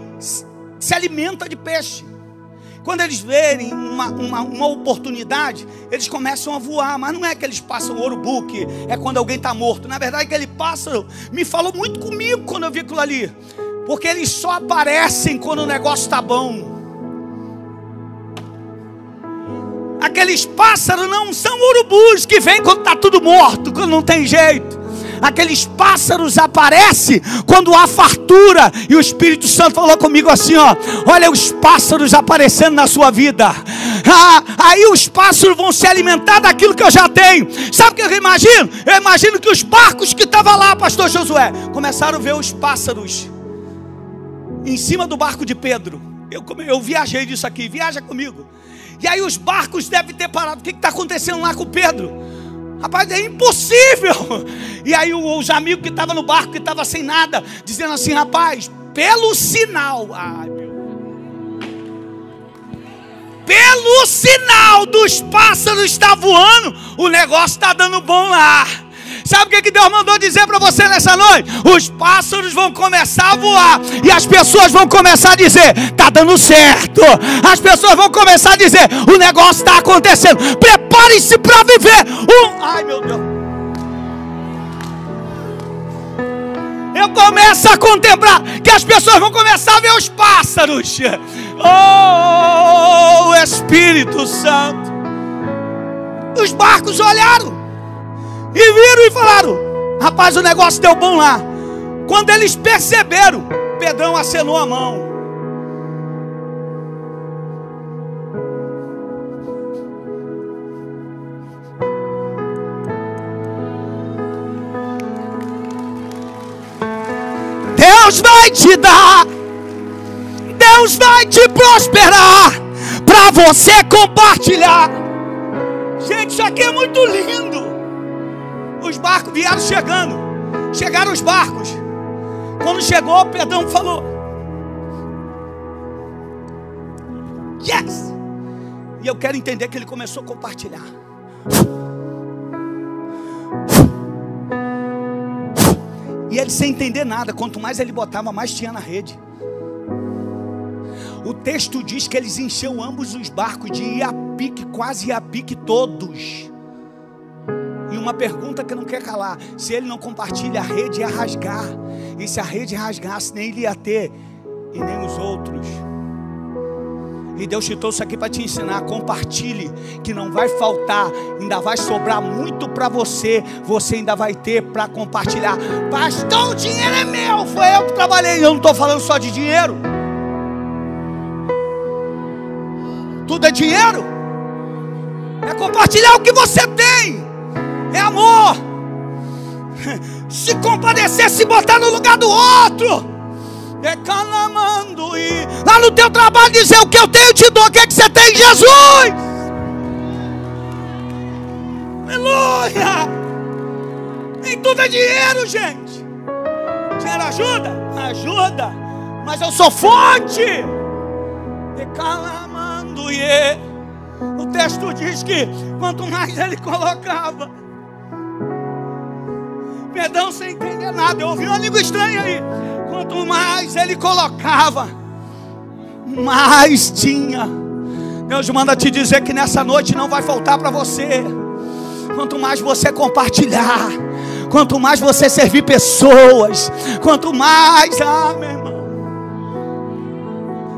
se alimenta de peixe. Quando eles verem uma, uma, uma, oportunidade, eles começam a voar, mas não é que eles passam o urubu, que é quando alguém está morto. Na verdade, aquele pássaro me falou muito comigo quando eu vi aquilo ali, porque eles só aparecem quando o negócio está bom. Aqueles pássaros não são urubus que vêm quando está tudo morto, quando não tem jeito aqueles pássaros aparecem quando há fartura. E o Espírito Santo falou comigo assim: ó, olha os pássaros aparecendo na sua vida. Ah, aí os pássaros vão se alimentar daquilo que eu já tenho. Sabe o que eu imagino? Eu imagino que os barcos que estavam lá, pastor Josué, começaram a ver os pássaros em cima do barco de Pedro. Eu, eu viajei disso aqui, viaja comigo. E aí os barcos devem ter parado. O que está acontecendo lá com Pedro? Rapaz, é impossível. E aí os amigos que estavam no barco, que estavam sem nada, dizendo assim, rapaz, pelo sinal. Ai, meu. pelo sinal dos pássaros estar voando, o negócio está dando bom lá. Sabe o que, que Deus mandou dizer para você nessa noite? Os pássaros vão começar a voar e as pessoas vão começar a dizer: está dando certo. As pessoas vão começar a dizer: o negócio está acontecendo. Prepare-se para viver um. Ai meu Deus. Eu começo a contemplar que as pessoas vão começar a ver os pássaros. Oh, Espírito Santo. Os barcos olharam e viram e falaram: Rapaz, o negócio deu bom lá. Quando eles perceberam, Pedrão acenou a mão. Deus vai te dar, Deus vai te prosperar, para você compartilhar. Gente, isso aqui é muito lindo. Os barcos vieram chegando, chegaram os barcos. Quando chegou, Pedrão falou: Yes! E eu quero entender que ele começou a compartilhar. E ele sem entender nada, quanto mais ele botava, mais tinha na rede. O texto diz que eles encheu ambos os barcos de ir a pique, quase ia a pique todos. Uma pergunta que não quer calar: se ele não compartilha, a rede ia rasgar. E se a rede rasgasse, nem ele ia ter, e nem os outros. E Deus te trouxe aqui para te ensinar. Compartilhe, que não vai faltar, ainda vai sobrar muito para você. Você ainda vai ter para compartilhar. Pastor, o dinheiro é meu. Foi eu que trabalhei. Eu não estou falando só de dinheiro. Tudo é dinheiro. É compartilhar o que você tem. É amor. Se compadecer, se botar no lugar do outro. Declamando e lá no teu trabalho dizer o que eu tenho te dou, o que, é que você tem em Jesus? Aleluia! Nem tudo é dinheiro, gente. Dinheiro ajuda? Ajuda. Mas eu sou fonte. Declamando e o texto diz que quanto mais ele colocava, perdão sem entender nada, eu ouvi uma língua estranha aí. Quanto mais ele colocava, mais tinha. Deus manda te dizer que nessa noite não vai faltar para você. Quanto mais você compartilhar, quanto mais você servir pessoas, quanto mais, ah, meu irmão.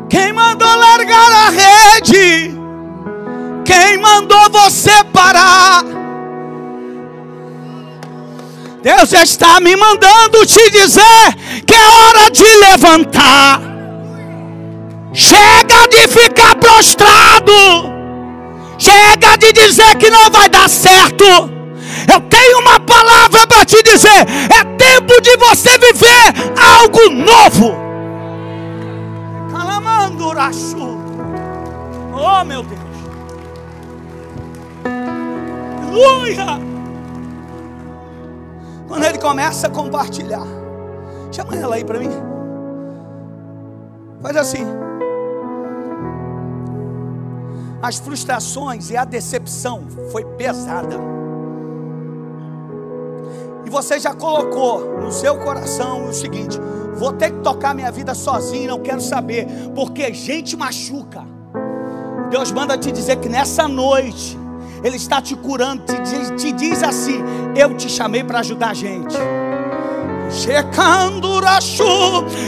Quem mandou largar a rede? Quem mandou você parar? Deus está me mandando te dizer que é hora de levantar. Chega de ficar prostrado. Chega de dizer que não vai dar certo. Eu tenho uma palavra para te dizer: é tempo de você viver algo novo. Calamandurachu. Oh, meu Deus. Aleluia. Quando ele começa a compartilhar, chama ela aí para mim. Faz assim. As frustrações e a decepção foi pesada. E você já colocou no seu coração o seguinte: vou ter que tocar minha vida sozinho, não quero saber, porque gente machuca. Deus manda te dizer que nessa noite ele está te curando, te diz, te diz assim: Eu te chamei para ajudar a gente.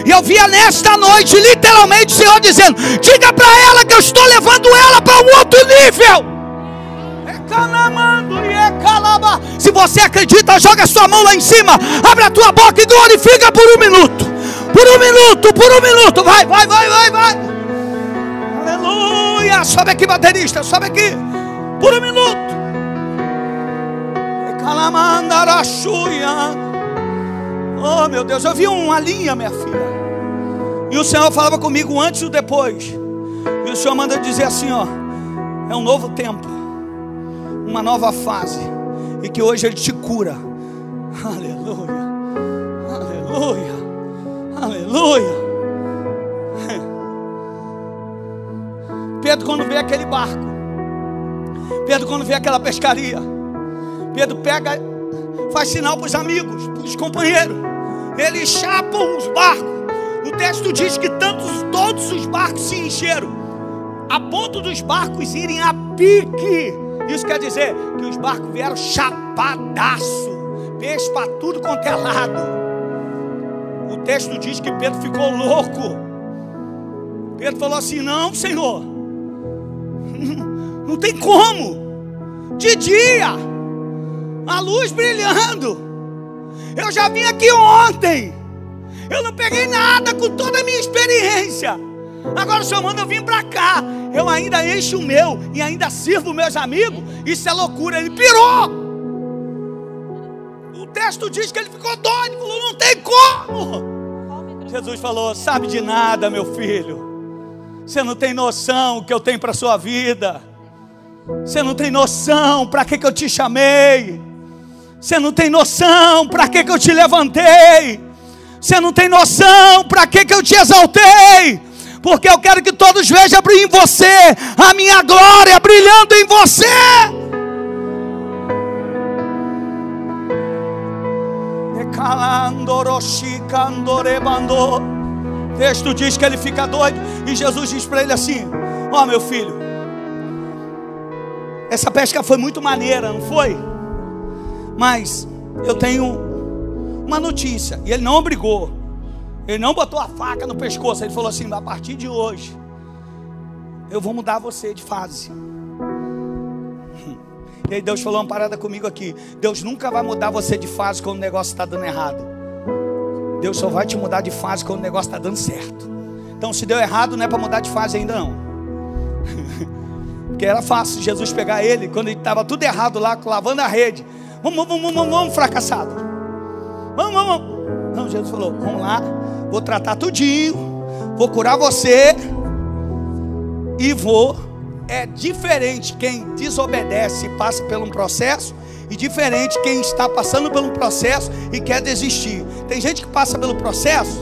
E eu via nesta noite, literalmente, o Senhor dizendo: Diga para ela que eu estou levando ela para um outro nível. Se você acredita, joga sua mão lá em cima, abre a tua boca e glorifica por um minuto. Por um minuto, por um minuto. Vai, vai, vai, vai, vai. Aleluia. Sobe aqui, baterista, sobe aqui por um minuto. Oh meu Deus, eu vi uma linha, minha filha. E o Senhor falava comigo antes e depois. E o Senhor manda dizer assim: ó, é um novo tempo, uma nova fase, e que hoje Ele te cura. Aleluia, aleluia, aleluia. Pedro, quando vê aquele barco, Pedro, quando vê aquela pescaria, Pedro pega, faz sinal para os amigos, para os companheiros, eles chapam os barcos. O texto diz que tantos, todos os barcos se encheram, a ponto dos barcos irem a pique. Isso quer dizer que os barcos vieram chapadaço, peixe para tudo quanto é lado. O texto diz que Pedro ficou louco. Pedro falou assim: Não, Senhor, não tem como. De dia, a luz brilhando. Eu já vim aqui ontem. Eu não peguei nada com toda a minha experiência. Agora o Senhor manda eu vir para cá. Eu ainda encho o meu e ainda sirvo meus amigos. Isso é loucura. Ele pirou. O texto diz que ele ficou doido. Falou: não tem como. Jesus falou: sabe de nada, meu filho. Você não tem noção o que eu tenho para sua vida. Você não tem noção para que, que eu te chamei. Você não tem noção para que, que eu te levantei. Você não tem noção para que, que eu te exaltei. Porque eu quero que todos vejam em você a minha glória brilhando em você. Texto diz que ele fica doido. E Jesus diz para ele assim: Ó oh, meu filho, essa pesca foi muito maneira, não foi? Mas eu tenho uma notícia. E ele não obrigou. Ele não botou a faca no pescoço. Ele falou assim: a partir de hoje, eu vou mudar você de fase. E aí Deus falou uma parada comigo aqui. Deus nunca vai mudar você de fase quando o negócio está dando errado. Deus só vai te mudar de fase quando o negócio está dando certo. Então, se deu errado, não é para mudar de fase ainda não. Porque era fácil Jesus pegar ele quando ele estava tudo errado lá, lavando a rede. Vamos, vamos, vamos, vamos, fracassado. Vamos, vamos. Não, Jesus falou: vamos lá, vou tratar tudinho, vou curar você e vou. É diferente quem desobedece e passa por um processo, e diferente quem está passando pelo processo e quer desistir. Tem gente que passa pelo processo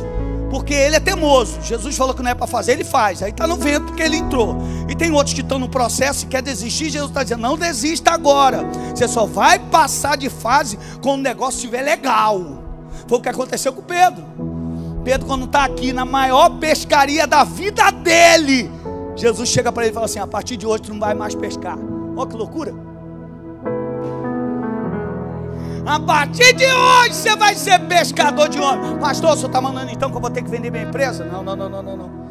porque ele é teimoso. Jesus falou que não é para fazer, ele faz. Aí está no vento porque ele entrou. E tem outros que estão no processo e quer desistir. Jesus está dizendo: não desista agora. Você só vai passar de fase quando o negócio estiver legal. Foi o que aconteceu com Pedro. Pedro, quando está aqui na maior pescaria da vida dele, Jesus chega para ele e fala assim: a partir de hoje tu não vai mais pescar. Olha que loucura. A partir de hoje você vai ser pescador de homem. Pastor, o senhor está mandando então que eu vou ter que vender minha empresa? Não, não, não, não, não. não.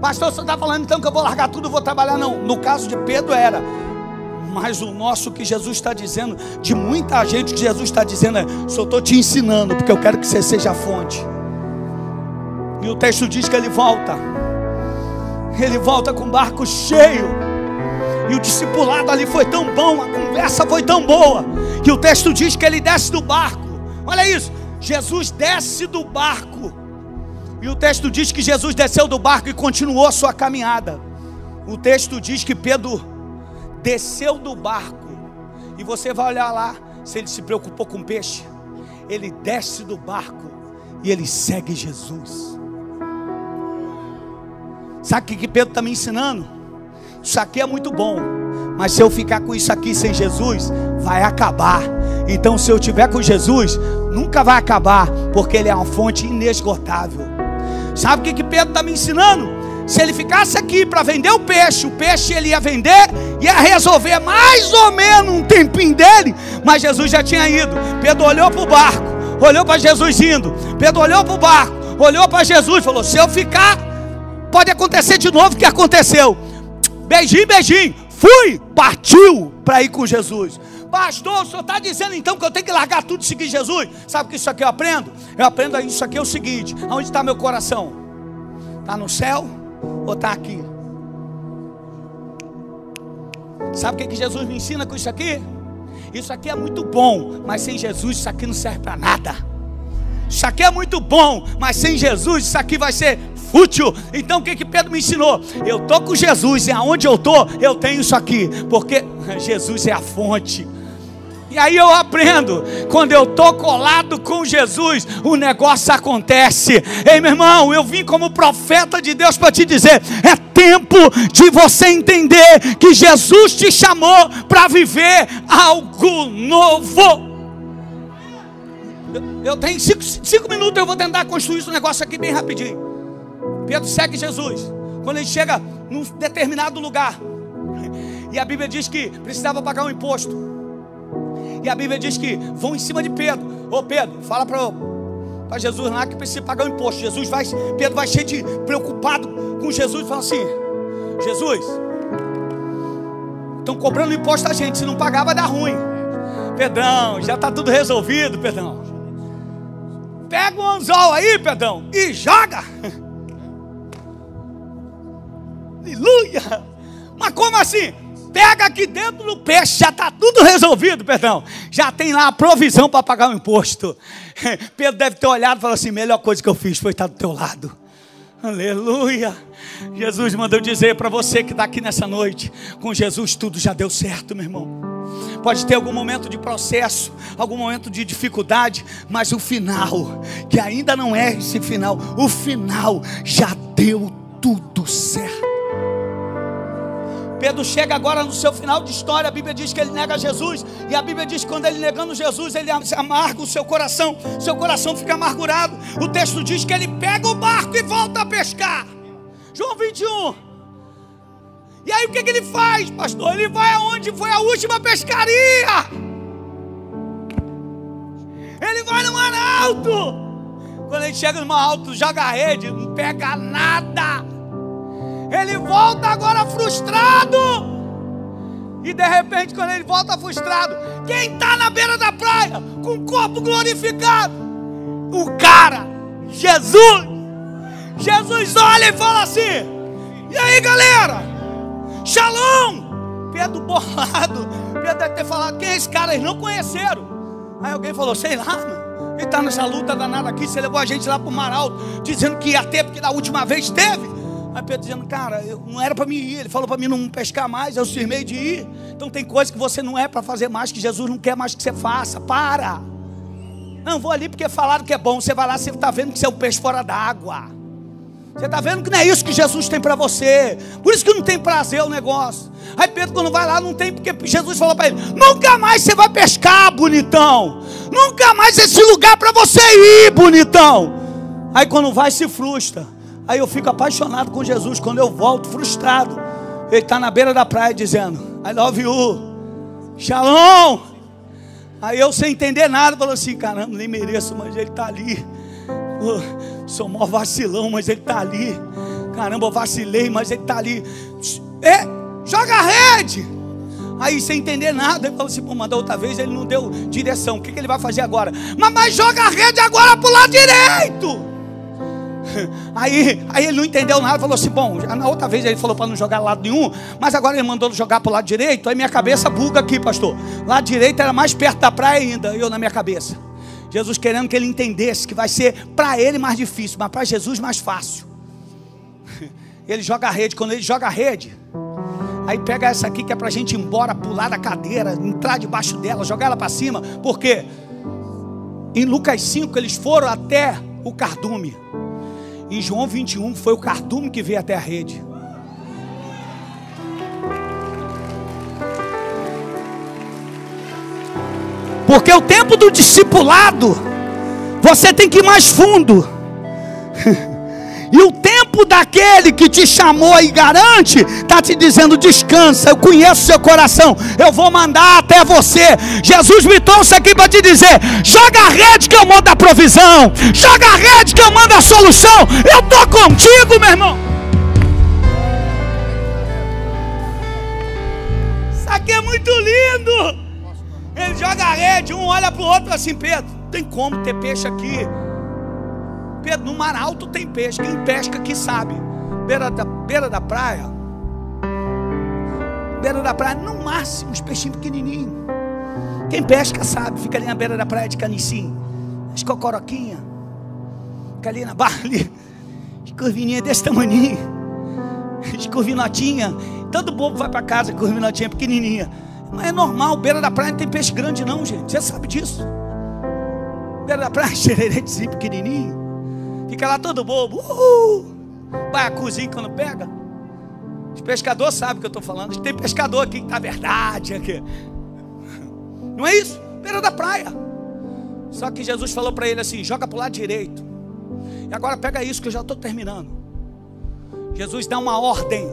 Pastor, o senhor está falando então que eu vou largar tudo e vou trabalhar? Não. No caso de Pedro era. Mas o nosso que Jesus está dizendo, de muita gente que Jesus está dizendo é: só estou te ensinando, porque eu quero que você seja a fonte. E o texto diz que ele volta. Ele volta com o barco cheio. E o discipulado ali foi tão bom, a conversa foi tão boa, que o texto diz que ele desce do barco. Olha isso, Jesus desce do barco. E o texto diz que Jesus desceu do barco e continuou sua caminhada. O texto diz que Pedro desceu do barco. E você vai olhar lá, se ele se preocupou com peixe, ele desce do barco e ele segue Jesus. Sabe o que Pedro está me ensinando? Isso aqui é muito bom, mas se eu ficar com isso aqui sem Jesus, vai acabar. Então, se eu tiver com Jesus, nunca vai acabar, porque Ele é uma fonte inesgotável. Sabe o que, que Pedro está me ensinando? Se ele ficasse aqui para vender o peixe, o peixe ele ia vender, ia resolver mais ou menos um tempinho dele, mas Jesus já tinha ido. Pedro olhou para o barco, olhou para Jesus indo. Pedro olhou para o barco, olhou para Jesus e falou: Se eu ficar, pode acontecer de novo o que aconteceu. Beijinho, beijinho. Fui, partiu para ir com Jesus. Pastor, o senhor está dizendo então que eu tenho que largar tudo e seguir Jesus? Sabe que isso aqui eu aprendo? Eu aprendo isso aqui é o seguinte: aonde está meu coração? Está no céu ou está aqui? Sabe o que, que Jesus me ensina com isso aqui? Isso aqui é muito bom, mas sem Jesus isso aqui não serve para nada. Isso aqui é muito bom, mas sem Jesus isso aqui vai ser útil. Então o que que Pedro me ensinou? Eu tô com Jesus e aonde eu tô, eu tenho isso aqui, porque Jesus é a fonte. E aí eu aprendo, quando eu estou colado com Jesus, o negócio acontece. Ei, meu irmão, eu vim como profeta de Deus para te dizer: é tempo de você entender que Jesus te chamou para viver algo novo. Eu tenho cinco, cinco minutos, eu vou tentar construir esse negócio aqui bem rapidinho. Pedro segue Jesus. Quando ele chega num determinado lugar, e a Bíblia diz que precisava pagar um imposto. E a Bíblia diz que vão em cima de Pedro. Ô Pedro, fala para Jesus lá que precisa pagar o imposto. Jesus vai, Pedro vai cheio de preocupado com Jesus, fala assim: Jesus, estão cobrando imposto a gente, se não pagar vai dar ruim. Pedrão, já está tudo resolvido, Pedrão. Pega um anzol aí, Pedrão, e joga. Aleluia! Mas como assim? Pega aqui dentro do peixe, já está tudo resolvido, perdão. Já tem lá a provisão para pagar o imposto. Pedro deve ter olhado e falado assim: melhor coisa que eu fiz foi estar do teu lado. Aleluia. Jesus mandou dizer para você que está aqui nessa noite: com Jesus tudo já deu certo, meu irmão. Pode ter algum momento de processo, algum momento de dificuldade, mas o final, que ainda não é esse final, o final já deu tudo certo. Pedro chega agora no seu final de história, a Bíblia diz que ele nega Jesus, e a Bíblia diz que quando ele negando Jesus, ele amarga o seu coração, seu coração fica amargurado. O texto diz que ele pega o barco e volta a pescar. João 21. E aí o que, que ele faz, pastor? Ele vai aonde foi a última pescaria. Ele vai no mar alto. Quando ele chega no mar alto, joga a rede, não pega nada. Ele volta agora frustrado. E de repente, quando ele volta frustrado, quem está na beira da praia com o corpo glorificado? O cara, Jesus. Jesus olha e fala assim: E aí, galera? Shalom. Pedro bolado. Pedro deve ter falado: Quem é esse cara? Eles não conheceram. Aí alguém falou: Sei lá, mano. Ele está nessa luta danada aqui. Você levou a gente lá para o Mar Alto, dizendo que ia ter, porque da última vez teve. Aí Pedro dizendo, cara, eu, não era para mim ir. Ele falou para mim não pescar mais, eu firmei de ir. Então tem coisa que você não é para fazer mais, que Jesus não quer mais que você faça. Para! Não, vou ali porque falaram que é bom. Você vai lá, você está vendo que você é um peixe fora d'água. Você está vendo que não é isso que Jesus tem para você. Por isso que não tem prazer o negócio. Aí Pedro, quando vai lá, não tem, porque Jesus falou para ele: nunca mais você vai pescar, bonitão. Nunca mais esse lugar para você ir, bonitão. Aí quando vai, se frustra. Aí eu fico apaixonado com Jesus quando eu volto frustrado. Ele está na beira da praia dizendo: I love you, shalom. Aí eu sem entender nada, falo assim: caramba, nem mereço, mas ele está ali. Pô, sou mó vacilão, mas ele está ali. Caramba, eu vacilei, mas ele está ali. É, joga a rede. Aí sem entender nada, ele falou assim: pô, mas da outra vez ele não deu direção. O que, que ele vai fazer agora? Mas, joga a rede agora para o lado direito. Aí, aí ele não entendeu nada, falou assim: bom, na outra vez ele falou para não jogar lado nenhum, mas agora ele mandou jogar para o lado direito. Aí minha cabeça buga aqui, pastor. Lado direito era mais perto da praia ainda, eu na minha cabeça. Jesus querendo que ele entendesse que vai ser para ele mais difícil, mas para Jesus mais fácil. Ele joga a rede, quando ele joga a rede, aí pega essa aqui que é para a gente ir embora, pular da cadeira, entrar debaixo dela, jogar ela para cima, porque em Lucas 5 eles foram até o cardume. Em João 21 foi o cardume que veio até a rede. Porque o tempo do discipulado, você tem que ir mais fundo. E o tempo daquele que te chamou e garante, está te dizendo: descansa, eu conheço seu coração, eu vou mandar até você. Jesus me trouxe aqui para te dizer: joga a rede que eu mando a provisão, joga a rede que eu mando a solução. Eu estou contigo, meu irmão. Isso aqui é muito lindo. Ele joga a rede, um olha para o outro assim: Pedro, tem como ter peixe aqui? Pedro, no mar alto tem peixe. Quem pesca aqui sabe. Beira da, beira da praia. Beira da praia, no máximo, uns peixinhos pequenininhos. Quem pesca sabe, fica ali na beira da praia de canicim. As cocoroquinhas. Fica ali na barra ali. As curvinhas desse tamanho. As curvinotinhas. Todo bobo vai para casa com curvinotinha pequenininha. Mas é normal, beira da praia não tem peixe grande não, gente. Você sabe disso. Beira da praia, xereretezinho pequenininho. Fica lá todo bobo. Uhul. Cozinha quando pega. Os pescadores sabem o que eu estou falando. Tem pescador aqui que está verdade aqui. Não é isso? Beira da praia. Só que Jesus falou para ele assim: joga para o lado direito. E agora pega isso que eu já estou terminando. Jesus dá uma ordem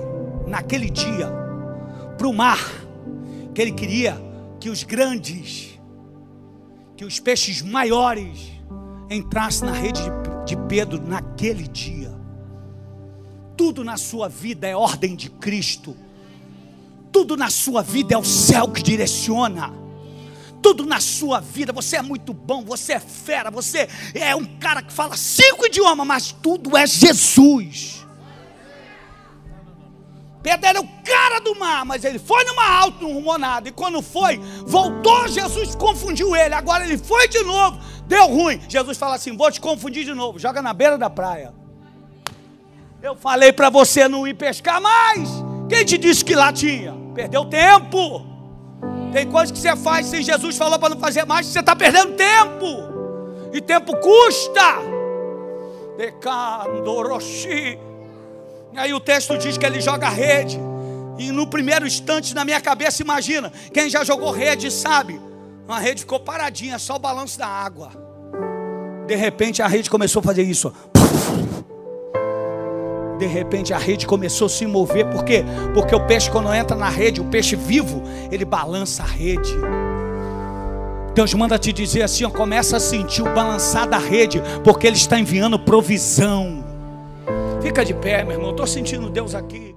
naquele dia para o mar, que ele queria que os grandes, que os peixes maiores entrassem na rede de Pedro naquele dia. Tudo na sua vida é ordem de Cristo. Tudo na sua vida é o céu que direciona. Tudo na sua vida, você é muito bom, você é fera, você é um cara que fala cinco idiomas, mas tudo é Jesus. Pedro era o cara do mar, mas ele foi numa alta, não rumou nada. E quando foi, voltou, Jesus confundiu ele. Agora ele foi de novo, deu ruim. Jesus fala assim: Vou te confundir de novo, joga na beira da praia. Eu falei para você não ir pescar mais. Quem te disse que lá tinha? Perdeu tempo. Tem coisas que você faz sem Jesus falou para não fazer mais, você está perdendo tempo. E tempo custa. Decandoroshi. Aí o texto diz que ele joga rede. E no primeiro instante na minha cabeça, imagina, quem já jogou rede sabe. Uma rede ficou paradinha, só o balanço da água. De repente a rede começou a fazer isso. De repente a rede começou a se mover, por quê? Porque o peixe, quando entra na rede, o peixe vivo, ele balança a rede. Deus manda te dizer assim: ó, começa a sentir o balançar da rede, porque Ele está enviando provisão. Fica de pé, meu irmão. Estou sentindo Deus aqui.